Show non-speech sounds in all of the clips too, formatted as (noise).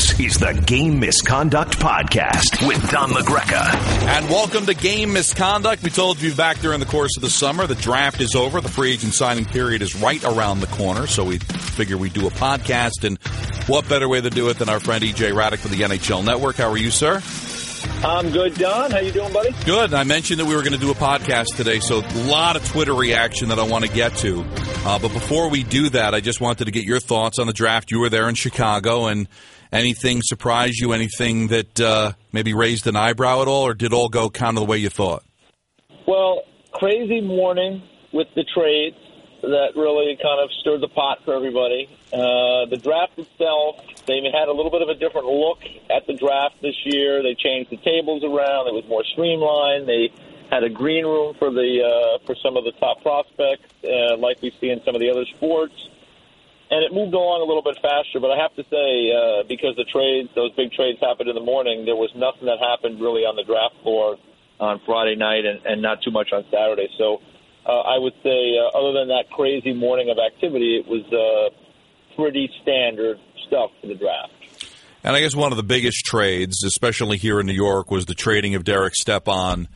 This is the Game Misconduct Podcast with Don LaGreca. And welcome to Game Misconduct. We told you back during the course of the summer, the draft is over. The free agent signing period is right around the corner. So we figure we do a podcast. And what better way to do it than our friend EJ Hradek for the NHL Network? How are you, sir? I'm good, Don. How you doing, buddy? Good. I mentioned that we were going to do a podcast today, so a lot of Twitter reaction that I want to get to. Uh, but before we do that, I just wanted to get your thoughts on the draft. You were there in Chicago, and anything surprise you? Anything that uh, maybe raised an eyebrow at all, or did all go kind of the way you thought? Well, crazy morning with the trades that really kind of stirred the pot for everybody. Uh, the draft itself, they had a little bit of a different look at the draft this year. They changed the tables around. It was more streamlined. They had a green room for the uh, for some of the top prospects, uh, like we see in some of the other sports. And it moved along a little bit faster, but I have to say, uh, because the trades, those big trades happened in the morning, there was nothing that happened really on the draft floor on Friday night and, and not too much on Saturday. So uh, I would say, uh, other than that crazy morning of activity, it was uh, pretty standard stuff for the draft. And I guess one of the biggest trades, especially here in New York, was the trading of Derek Stepan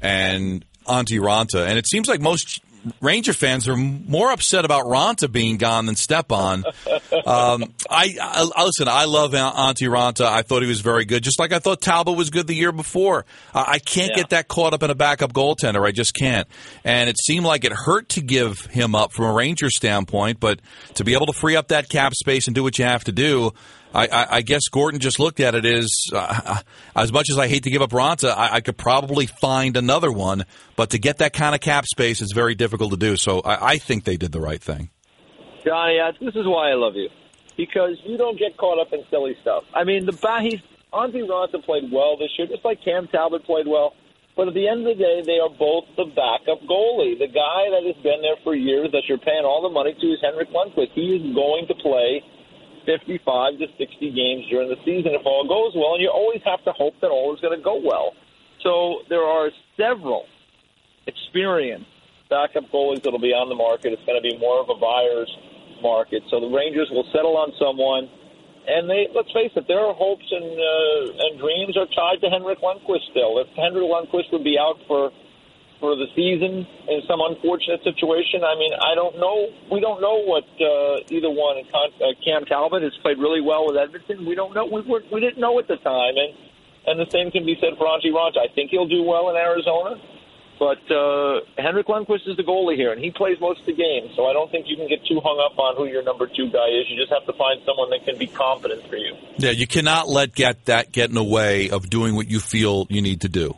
and Antti Raanta. And it seems like most Ranger fans are more upset about Raanta being gone than Stepan. Um, I, I, listen. I love Antti Raanta. I thought he was very good, just like I thought Talbot was good the year before. Uh, I can't yeah. get that caught up in a backup goaltender. I just can't. And it seemed like it hurt to give him up from a Ranger standpoint, but to be able to free up that cap space and do what you have to do, I, I, I guess Gorton just looked at it as uh, as much as I hate to give up Raanta, I, I, could probably find another one, but to get that kind of cap space is very difficult to do. So I, think they did the right thing. Johnny, this is why I love you because you don't get caught up in silly stuff. I mean, the he's Antti Raanta played well this year, just like Cam Talbot played well. But at the end of the day, they are both the backup goalie. The guy that has been there for years that you're paying all the money to is Henrik Lundqvist. He is going to play 55 to 60 games during the season if all goes well, and you always have to hope that all is going to go well. So there are several experienced backup goalies that will be on the market. It's going to be more of a buyer's market. So the Rangers will settle on someone. And they, let's face it, their hopes and uh, and dreams are tied to Henrik Lundqvist still. If Henrik Lundqvist would be out for for the season in some unfortunate situation. I mean, I don't know. We don't know what uh, either one. Uh, Cam Talbot has played really well with Edmonton. We don't know. We were, we didn't know at the time, and and the same can be said for Antti Raanta. I think he'll do well in Arizona. But uh, Henrik Lundqvist is the goalie here, and he plays most of the games. So I don't think you can get too hung up on who your number two guy is. You just have to find someone that can be confident for you. Yeah, you cannot let get that get in the way of doing what you feel you need to do.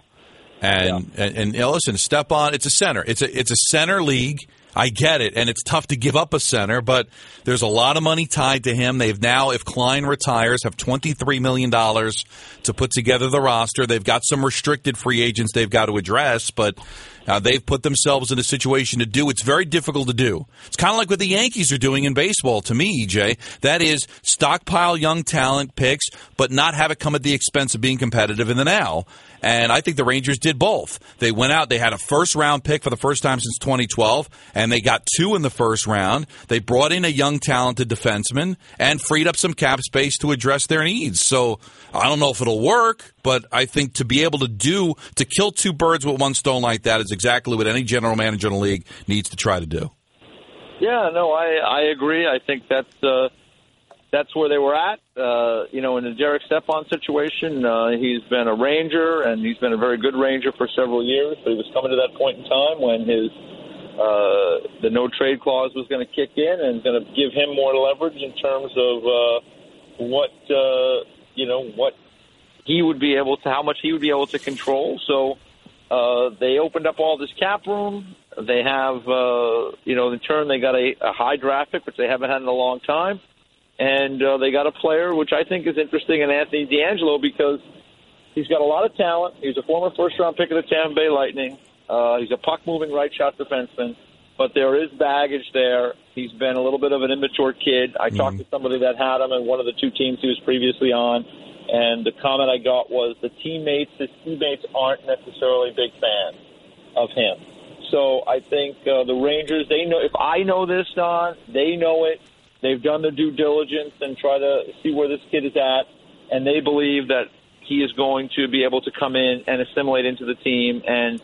And, yeah. and, and listen, Stepan. It's a center. It's a it's a center league. I get it, and it's tough to give up a center, but there's a lot of money tied to him. They've now, if Klein retires, have $23 million to put together the roster. They've got some restricted free agents they've got to address, but uh, they've put themselves in a situation to do. It's very difficult to do. It's kind of like what the Yankees are doing in baseball to me, EJ. That is stockpile young talent picks, but not have it come at the expense of being competitive in the now. And I think the Rangers did both. They went out, they had a first round pick for the first time since 2012, and they got two in the first round. They brought in a young, talented defenseman and freed up some cap space to address their needs. So I don't know if it'll work, but I think to be able to do, to kill two birds with one stone like that is exactly what any general manager in the league needs to try to do. Yeah, no, I, I agree. I think that's. Uh that's where they were at. Uh, you know, in the Derek Stepan situation, uh, he's been a Ranger, and he's been a very good Ranger for several years. But he was coming to that point in time when his uh, the no trade clause was going to kick in and going to give him more leverage in terms of uh, what uh, you know what he would be able to, how much he would be able to control. So uh, they opened up all this cap room. They have, uh, you know, in turn they got a, a high draft pick, which they haven't had in a long time and uh, they got a player which I think is interesting in Anthony DeAngelo because he's got a lot of talent. He's a former first-round pick of the Tampa Bay Lightning. Uh, he's a puck-moving right-shot defenseman, but there is baggage there. He's been a little bit of an immature kid. I mm-hmm. talked to somebody that had him in one of the two teams he was previously on, and the comment I got was the teammates, his teammates aren't necessarily big fans of him. So I think uh, the Rangers, they know. If I know this, Don, they know it. They've done the due diligence and try to see where this kid is at. and they believe that he is going to be able to come in and assimilate into the team and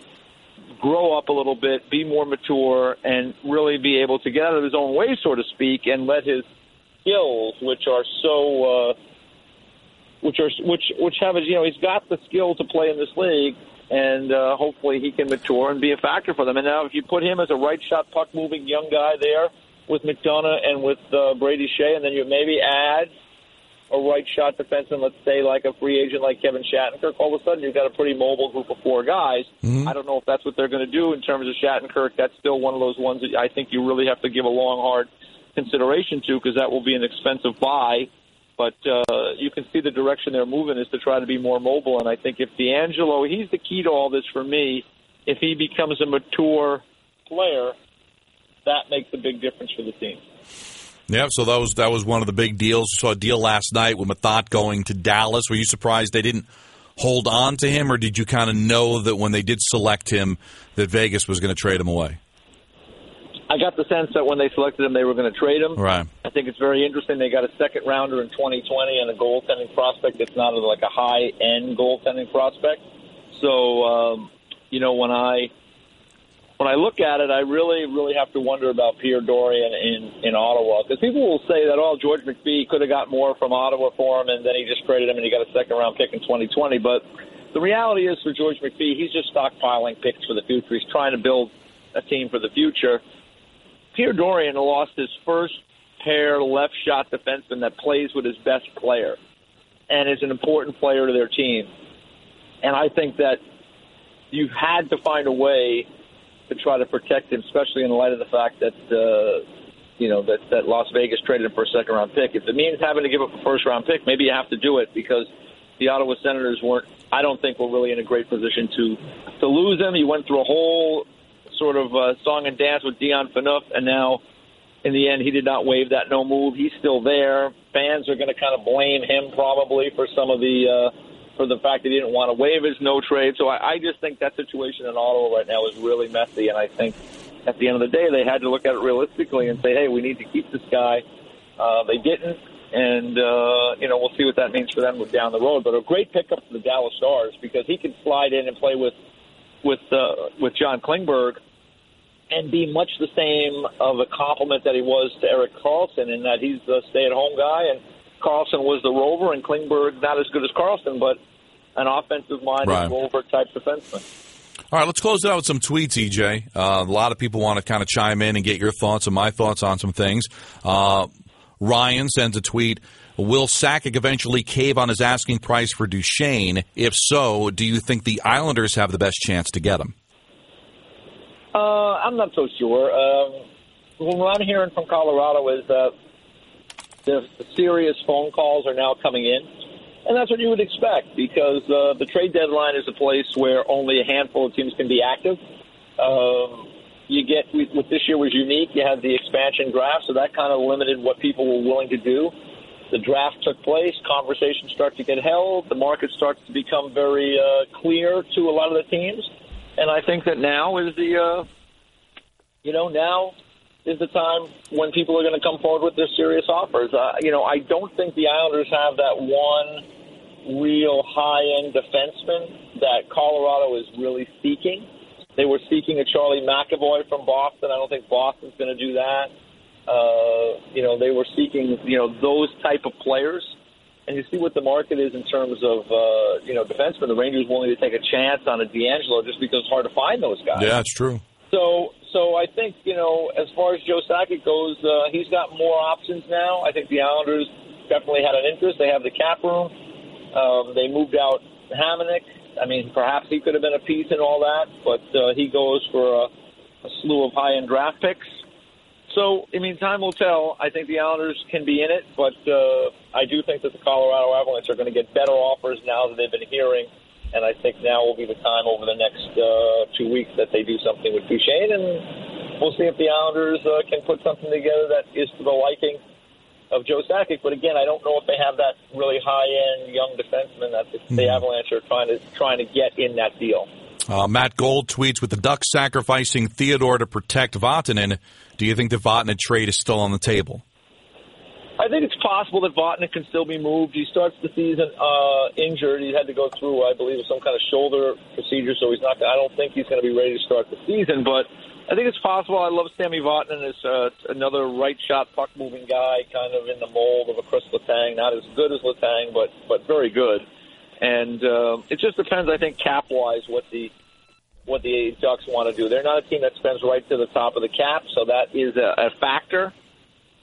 grow up a little bit, be more mature, and really be able to get out of his own way, so to speak, and let his skills, which are so, uh, which are which which have you know he's got the skill to play in this league, and uh, hopefully he can mature and be a factor for them. And now if you put him as a right shot puck moving young guy there with McDonagh and with uh, Brady Skjei, and then you maybe add a right shot defenseman, let's say like a free agent like Kevin Shattenkirk, all of a sudden you've got a pretty mobile group of four guys. Mm-hmm. I don't know if that's what they're going to do in terms of Shattenkirk. That's still one of those ones that I think you really have to give a long, hard consideration to because that will be an expensive buy. But uh, you can see the direction they're moving is to try to be more mobile. And I think if DeAngelo, he's the key to all this for me. If he becomes a mature player, that makes a big difference for the team. Yeah, so that was that was one of the big deals. We Saw a deal last night with Methot going to Dallas. Were you surprised they didn't hold on to him, or did you kind of know that when they did select him, that Vegas was going to trade him away? I got the sense that when they selected him, they were going to trade him. Right. I think it's very interesting. They got a second rounder in 2020 and a goaltending prospect that's not like a high end goaltending prospect. So, um, you know, when I when I look at it, I really, really have to wonder about Pierre Dorion in in Ottawa because people will say that oh, George McPhee could have got more from Ottawa for him, and then he just traded him and he got a second round pick in 2020. But the reality is for George McPhee, he's just stockpiling picks for the future. He's trying to build a team for the future. Pierre Dorion lost his first pair left shot defenseman that plays with his best player and is an important player to their team. And I think that you've had to find a way to try to protect him, especially in light of the fact that uh, you know that that Las Vegas traded him for a second round pick. If it means having to give up a first round pick, maybe you have to do it because the Ottawa Senators weren't. I don't think were really in a great position to to lose him. He went through a whole sort of uh, song and dance with Dion Phaneuf, and now in the end he did not waive that no move. He's still there. Fans are going to kind of blame him probably for some of the. Uh, for the fact that he didn't want to waive his no trade. So I, I just think that situation in Ottawa right now is really messy, and I think at the end of the day they had to look at it realistically and say, hey, we need to keep this guy. Uh, they didn't, and uh, you know we'll see what that means for them down the road. But a great pickup for the Dallas Stars because he can slide in and play with with uh, with John Klingberg and be much the same of a compliment that he was to Erik Karlsson in that he's the stay-at-home guy and Karlsson was the rover, and Klingberg not as good as Karlsson, but an offensive-minded right. rover type defenseman. All right, let's close it out with some tweets, EJ. Uh, a lot of people want to kind of chime in and get your thoughts and my thoughts on some things. Uh, Ryan sends a tweet. Will Sakic eventually cave on his asking price for Duchene? If so, do you think the Islanders have the best chance to get him? Uh, I'm not so sure. Um, what I'm hearing from Colorado is that the, serious phone calls are now coming in. And that's what you would expect because uh, the trade deadline is a place where only a handful of teams can be active. Um, you get what this year was unique. You had the expansion draft, so that kind of limited what people were willing to do. The draft took place. Conversations start to get held. The market starts to become very uh, clear to a lot of the teams, and I think that now is the, uh, you know, now is the time when people are going to come forward with their serious offers. Uh, you know, I don't think the Islanders have that one real high-end defenseman that Colorado is really seeking. They were seeking a Charlie McAvoy from Boston. I don't think Boston's going to do that. Uh, you know, they were seeking, you know, those type of players. And you see what the market is in terms of, uh, you know, defensemen. The Rangers willing to take a chance on a DeAngelo just because it's hard to find those guys. Yeah, it's true. So, so I think you know, as far as Joe Sakic goes, uh, he's got more options now. I think the Islanders definitely had an interest. They have the cap room. Um, they moved out Hamonic. I mean, perhaps he could have been a piece in all that, but uh, he goes for a, a slew of high-end draft picks. So, I mean, time will tell. I think the Islanders can be in it, but uh, I do think that the Colorado Avalanche are going to get better offers now that they've been hearing and I think now will be the time over the next uh, two weeks that they do something with Duchene, and we'll see if the Islanders uh, can put something together that is to the liking of Joe Sakic. But again, I don't know if they have that really high-end young defenseman that the, mm-hmm. the Avalanche are trying to trying to get in that deal. Uh, Matt Gold tweets with the Ducks sacrificing Theodore to protect Vatanen. Do you think the Vatanen trade is still on the table? I think it's possible that Vatanen can still be moved. He starts the season uh, injured. He had to go through, I believe, some kind of shoulder procedure, so he's not. I don't think he's going to be ready to start the season, but I think it's possible. I love Sammy Vatanen as uh, another right shot puck moving guy, kind of in the mold of a Chris Letang. Not as good as Letang, but but very good. And uh, it just depends, I think, cap wise, what the what the Ducks want to do. They're not a team that spends right to the top of the cap, so that is a, a factor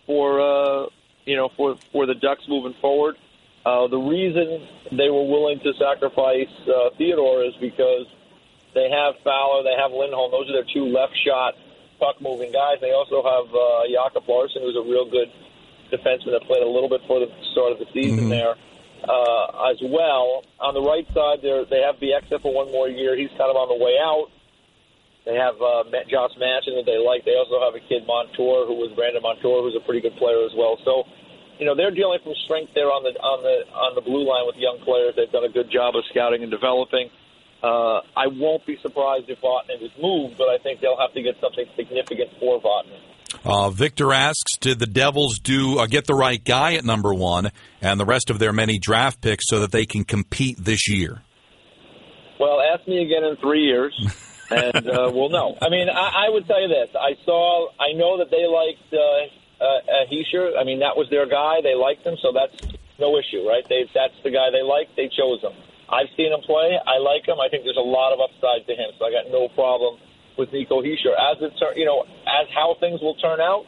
for uh, you know for for the Ducks moving forward. Uh, the reason they were willing to sacrifice uh, Theodore is because they have Fowler, they have Lindholm. Those are their two left shot puck moving guys. They also have uh, Jacob Larsson, who's a real good defenseman that played a little bit for the start of the season mm-hmm. there uh, as well. On the right side, they they have Bieksa for one more year. He's kind of on the way out. They have uh, Josh Manson that they like. They also have a kid Montour who was Brandon Montour, who's a pretty good player as well. So, you know, they're dealing from strength there on the on the on the blue line with young players. They've done a good job of scouting and developing. Uh, I won't be surprised if Vatanen is moved, but I think they'll have to get something significant for Vatanen. Uh, Victor asks, did the Devils do uh, get the right guy at number one and the rest of their many draft picks so that they can compete this year? Well, ask me again in three years. (laughs) and uh, we'll know. I mean, I, I would tell you this: I saw, I know that they liked uh, uh, Hischier. I mean, that was their guy. They liked him, so that's no issue, right? They that's the guy they liked. They chose him. I've seen him play. I like him. I think there's a lot of upside to him, so I got no problem with Nico Hischier. As it turn, you know, as how things will turn out,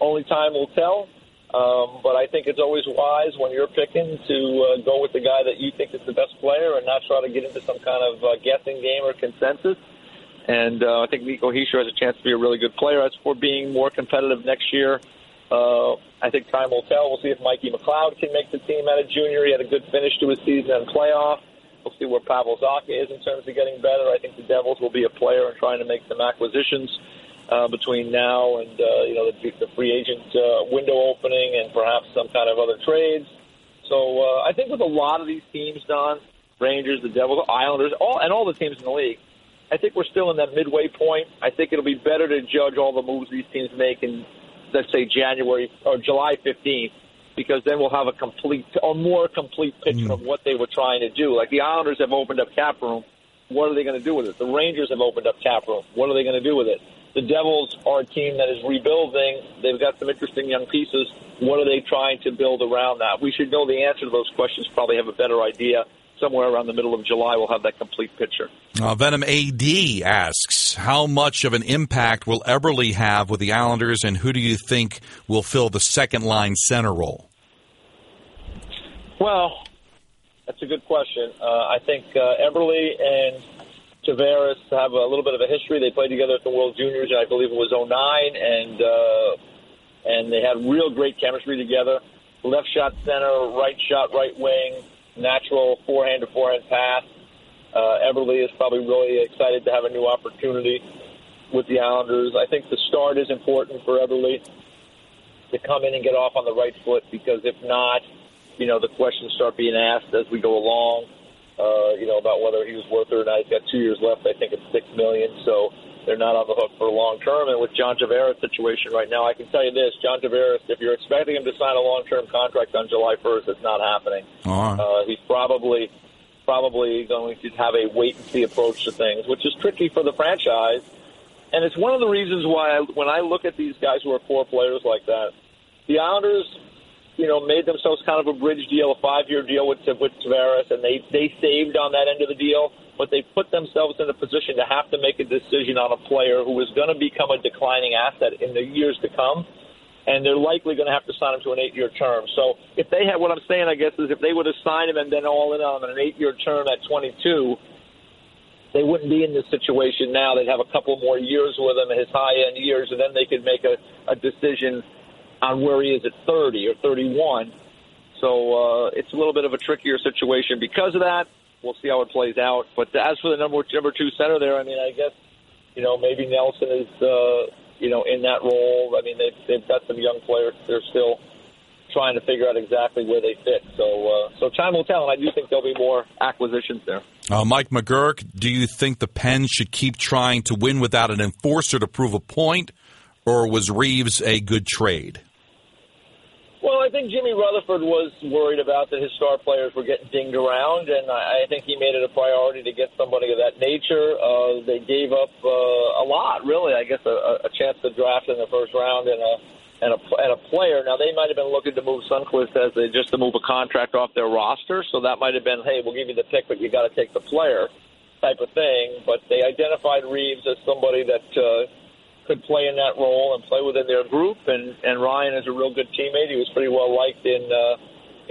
only time will tell. Um, but I think it's always wise when you're picking to uh, go with the guy that you think is the best player and not try to get into some kind of uh, guessing game or consensus. And uh, I think Nico Hischier has a chance to be a really good player. As for being more competitive next year, uh, I think time will tell. We'll see if Mikey McLeod can make the team out of junior. He had a good finish to his season and playoff. We'll see where Pavel Zacha is in terms of getting better. I think the Devils will be a player in trying to make some acquisitions uh, between now and uh, you know the, the free agent uh, window opening and perhaps some kind of other trades. So uh, I think with a lot of these teams, Don, Rangers, the Devils, Islanders, all and all the teams in the league, I think we're still in that midway point. I think it'll be better to judge all the moves these teams make in, let's say, January or July 15th, because then we'll have a complete, a more complete picture mm. of what they were trying to do. Like the Islanders have opened up cap room. What are they going to do with it? The Rangers have opened up cap room. What are they going to do with it? The Devils are a team that is rebuilding. They've got some interesting young pieces. What are they trying to build around that? We should know the answer to those questions, probably have a better idea somewhere around the middle of July, we'll have that complete picture. Uh, Venom AD asks, how much of an impact will Eberle have with the Islanders, and who do you think will fill the second line center role? Well, that's a good question. Uh, I think uh, Eberle and Tavares have a little bit of a history. They played together at the World Juniors, I believe it was 09, and uh, and they had real great chemistry together. Left shot center, right shot right wing natural forehand to forehand pass. Uh, Eberle is probably really excited to have a new opportunity with the Islanders. I think the start is important for Eberle to come in and get off on the right foot because if not, you know, the questions start being asked as we go along. Uh, you know about whether he was worth it or not. He's got two years left. I think it's six million. So they're not on the hook for long term. And with John Tavares' situation right now, I can tell you this: John Tavares, if you're expecting him to sign a long term contract on July 1st, it's not happening. Uh-huh. Uh, he's probably probably going to have a wait and see approach to things, which is tricky for the franchise. And it's one of the reasons why, I, when I look at these guys who are core players like that, the Islanders, you know, made themselves kind of a bridge deal, a five year deal with with Tavares, and they they saved on that end of the deal but they put themselves in a position to have to make a decision on a player who is going to become a declining asset in the years to come. And they're likely going to have to sign him to an eight-year term. So if they had, what I'm saying, I guess, is if they would have signed him and then all in on an eight-year term at 22, they wouldn't be in this situation now. They'd have a couple more years with him, his high-end years, and then they could make a, a decision on where he is at 30 or 31. So uh, it's a little bit of a trickier situation because of that we'll see how it plays out. But as for the number number two center there, I mean, I guess you know maybe Nelson is uh, you know in that role. I mean, they've they've got some young players. They're still trying to figure out exactly where they fit. So uh, so time will tell, and I do think there'll be more acquisitions there. Uh, Mike McGurk, do you think the Pens should keep trying to win without an enforcer to prove a point, or was Reaves a good trade? Well, I think Jimmy Rutherford was worried about that his star players were getting dinged around, and I, think he made it a priority to get somebody of that nature. Uh, they gave up uh, a lot, really. I guess a, a chance to draft in the first round and a and a and a player. Now they might have been looking to move Sundqvist as they just to move a contract off their roster, so that might have been, hey, we'll give you the pick, but you got to take the player type of thing. But they identified Reaves as somebody that. Uh, could play in that role and play within their group. And and Ryan is a real good teammate. He was pretty well liked in uh,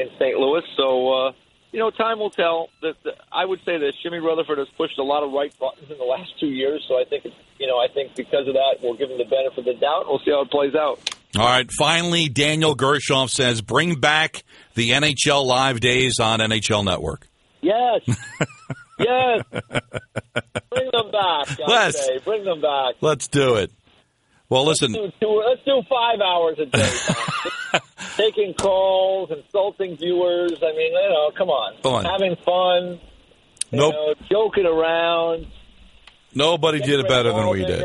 in St. Louis. So uh, you know, time will tell. That I would say that Jimmy Rutherford has pushed a lot of right buttons in the last two years. So I think it's, you know, I think because of that, we'll give him the benefit of the doubt. We'll see how it plays out. All right. Finally, Daniel Gershoff says, "Bring back the NHL live days on NHL Network." Yes. (laughs) yes. Bring them back. I Let's say. bring them back. Let's do it. Well, listen. Let's do, two, let's do five hours a day. (laughs) Taking calls, insulting viewers. I mean, you know, come on. Come on. Having fun. You Nope. know, joking around. Nobody did it better than we did.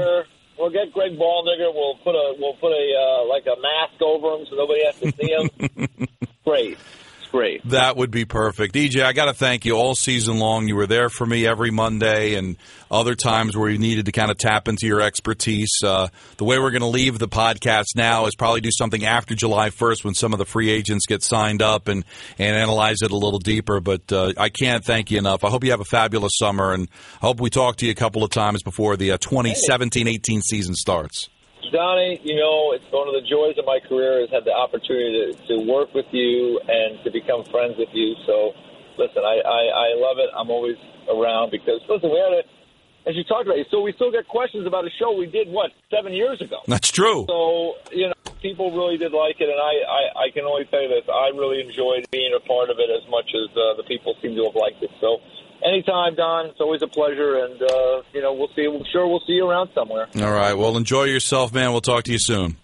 We'll get Greg Balldigger. We'll put a we'll put a uh, like a mask over him so nobody has to see him. (laughs) great, great. That would be perfect. EJ, I got to thank you all season long. You were there for me every Monday and other times where you needed to kind of tap into your expertise. Uh, the way we're going to leave the podcast now is probably do something after July 1st when some of the free agents get signed up and, and analyze it a little deeper. But uh, I can't thank you enough. I hope you have a fabulous summer and I hope we talk to you a couple of times before the uh, 2017-18 season starts. Donnie, you know, it's one of the joys of my career is had the opportunity to, to work with you and to become friends with you. So, listen, I, I, I love it. I'm always around because, listen, we had a, as you talked about, so we still get questions about a show we did, what, seven years ago? That's true. So, you know, people really did like it, and I, I, I can only say this. I really enjoyed being a part of it as much as uh, the people seem to have liked it. So, anytime, Don, it's always a pleasure, and, uh, you know, we'll see. I'm sure we'll see you around somewhere. All right. Well, enjoy yourself, man. We'll talk to you soon.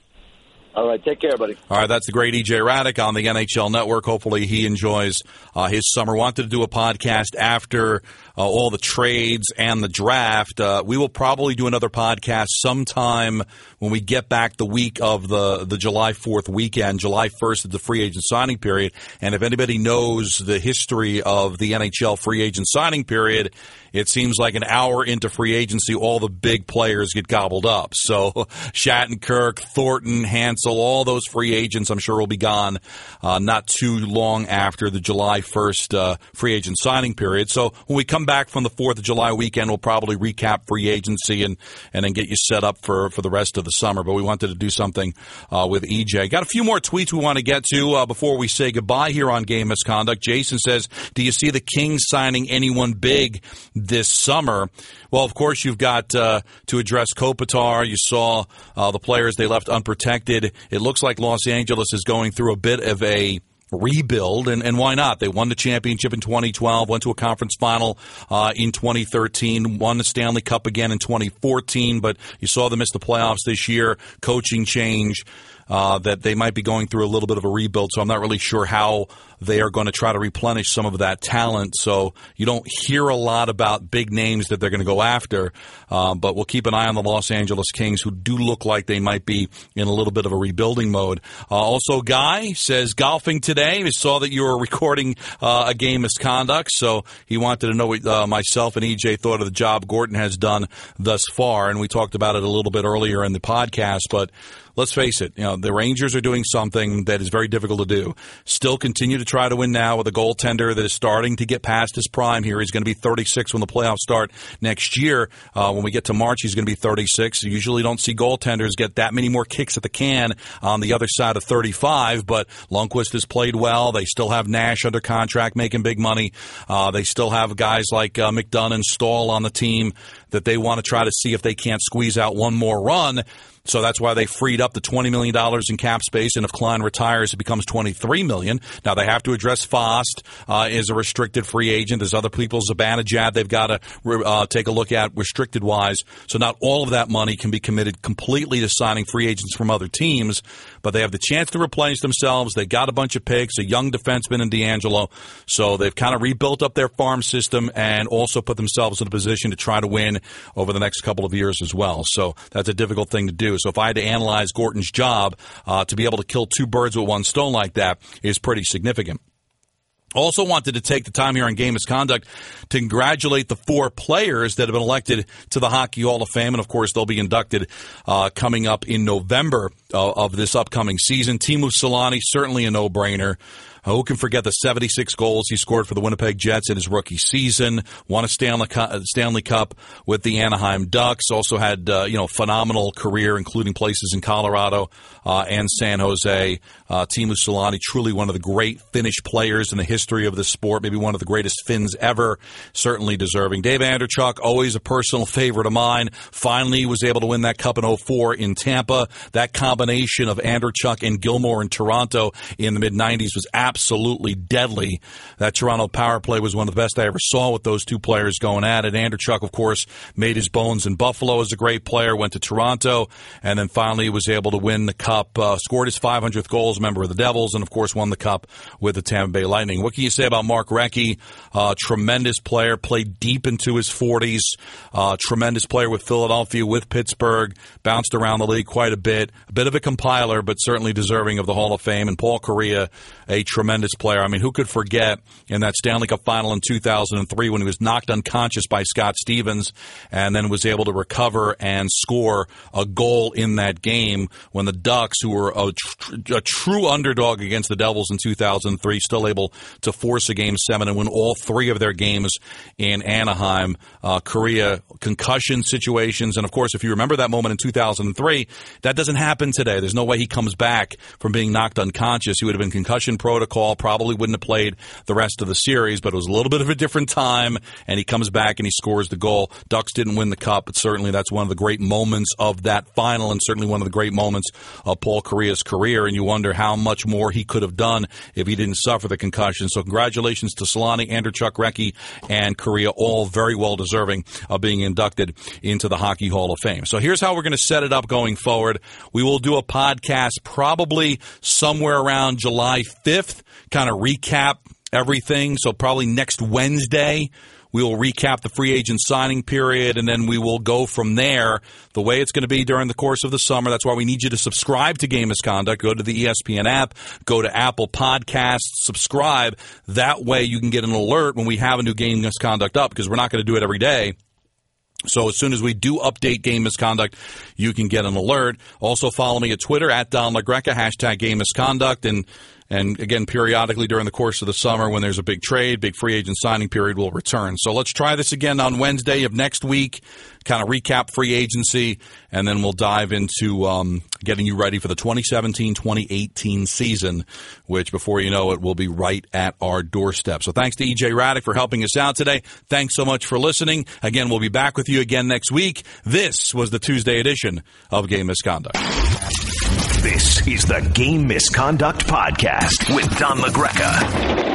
All right, take care, buddy. All right, that's the great EJ Hradek on the NHL Network. Hopefully, he enjoys uh, his summer. Wanted to do a podcast after uh, all the trades and the draft. Uh, we will probably do another podcast sometime when we get back the week of the the July Fourth weekend. July first is the free agent signing period, and if anybody knows the history of the NHL free agent signing period, it seems like an hour into free agency, all the big players get gobbled up. So (laughs) Shattenkirk, Thornton, Hanzal, all those free agents, I'm sure will be gone uh, not too long after the July 1st uh, free agent signing period. So when we come back from the 4th of July weekend, we'll probably recap free agency and, and then get you set up for, for the rest of the summer. But we wanted to do something uh, with EJ. Got a few more tweets we want to get to uh, before we say goodbye here on Game Misconduct. Jason says, Do you see the Kings signing anyone big this summer? Well, of course, you've got uh, to address Kopitar. You saw uh, the players they left unprotected. It looks like Los Angeles is going through a bit of a rebuild, and, and why not? They won the championship in 2012, went to a conference final uh, in 2013, won the Stanley Cup again in 2014, but you saw them miss the playoffs this year, coaching change. Uh, that they might be going through a little bit of a rebuild, so I'm not really sure how they are going to try to replenish some of that talent. So you don't hear a lot about big names that they're going to go after, uh, but we'll keep an eye on the Los Angeles Kings, who do look like they might be in a little bit of a rebuilding mode. Uh, also, Guy says golfing today. We saw that you were recording uh, a game misconduct, so he wanted to know what uh, myself and EJ thought of the job Gorton has done thus far, and we talked about it a little bit earlier in the podcast, but let's face it, you know, the Rangers are doing something that is very difficult to do. Still continue to try to win now with a goaltender that is starting to get past his prime here. He's going to be 36 when the playoffs start next year. Uh, when we get to March, he's going to be 36. You usually don't see goaltenders get that many more kicks at the can on the other side of 35, but Lundqvist has played well. They still have Nash under contract making big money. Uh, they still have guys like uh, McDonagh and Stahl on the team that they want to try to see if they can't squeeze out one more run. So that's why they freed up the $20 million in cap space. And if Klein retires, it becomes 23 million. Now they have to address Fost uh, is a restricted free agent. There's other people, Zibanejad, they've got to uh, take a look at restricted wise. So not all of that money can be committed completely to signing free agents from other teams, but they have the chance to replenish themselves. They got a bunch of picks, a young defenseman in DeAngelo. So they've kind of rebuilt up their farm system and also put themselves in a position to try to win over the next couple of years as well. So that's a difficult thing to do. So if I had to analyze Gorton's job uh, to be able to kill two birds with one stone like that is pretty significant. Also wanted to take the time here on game misconduct to congratulate the four players that have been elected to the Hockey Hall of Fame, and of course they'll be inducted uh, coming up in November uh, of this upcoming season. Teemu Selanne, certainly a no-brainer. Who can forget the 76 goals he scored for the Winnipeg Jets in his rookie season? Won a Stanley Cup, uh, Stanley Cup with the Anaheim Ducks. Also had uh, you know phenomenal career, including places in Colorado uh, and San Jose. Uh, Teemu Selanne, truly one of the great Finnish players in the history of the sport. Maybe one of the greatest Finns ever. Certainly deserving. Dave Andreychuk, always a personal favorite of mine. Finally was able to win that cup in 04 in Tampa. That combination of Andreychuk and Gilmour in Toronto in the mid 90s was absolutely absolutely deadly. That Toronto power play was one of the best I ever saw with those two players going at it. Andreychuk, of course, made his bones in Buffalo as a great player, went to Toronto, and then finally was able to win the cup, uh, scored his 500th goal as a member of the Devils, and of course won the cup with the Tampa Bay Lightning. What can you say about Mark Recchi? Uh, tremendous player, played deep into his 40s, uh, tremendous player with Philadelphia, with Pittsburgh, bounced around the league quite a bit, a bit of a compiler, but certainly deserving of the Hall of Fame. And Paul Kariya, a tremendous tremendous player. I mean, who could forget in that Stanley Cup final in 2003 when he was knocked unconscious by Scott Stevens and then was able to recover and score a goal in that game when the Ducks, who were a, tr- a true underdog against the Devils in 2003, still able to force a game seven and win all three of their games in Anaheim. Uh, Kariya concussion situations, and of course, if you remember that moment in 2003, that doesn't happen today. There's no way he comes back from being knocked unconscious. He would have been concussion protocol call. Probably wouldn't have played the rest of the series, but it was a little bit of a different time. And he comes back and he scores the goal. Ducks didn't win the cup, but certainly that's one of the great moments of that final, and certainly one of the great moments of Paul Kariya's career. And you wonder how much more he could have done if he didn't suffer the concussion. So congratulations to Selanne, Andreychuk Recchi, and Kariya, all very well deserving of being inducted into the Hockey Hall of Fame. So here's how we're going to set it up going forward. We will do a podcast probably somewhere around July 5th kind of recap everything. So probably next Wednesday, we will recap the free agent signing period, and then we will go from there. The way it's going to be during the course of the summer. That's why we need you to subscribe to Game Misconduct. Go to the ESPN app, go to Apple Podcasts, subscribe. That way, you can get an alert when we have a new Game Misconduct up because we're not going to do it every day. So as soon as we do update game misconduct, you can get an alert. Also follow me at Twitter at Don LaGreca, hashtag game misconduct. And and again, periodically during the course of the summer, when there's a big trade, big free agent signing period, will return. So let's try this again on Wednesday of next week, kind of recap free agency, and then we'll dive into um, getting you ready for the 2017 2018 season, which before you know it will be right at our doorstep. So thanks to EJ Hradek for helping us out today. Thanks so much for listening. Again, we'll be back with you again next week. This was the Tuesday edition of Game Misconduct. This is the Game Misconduct Podcast with Don LaGreca.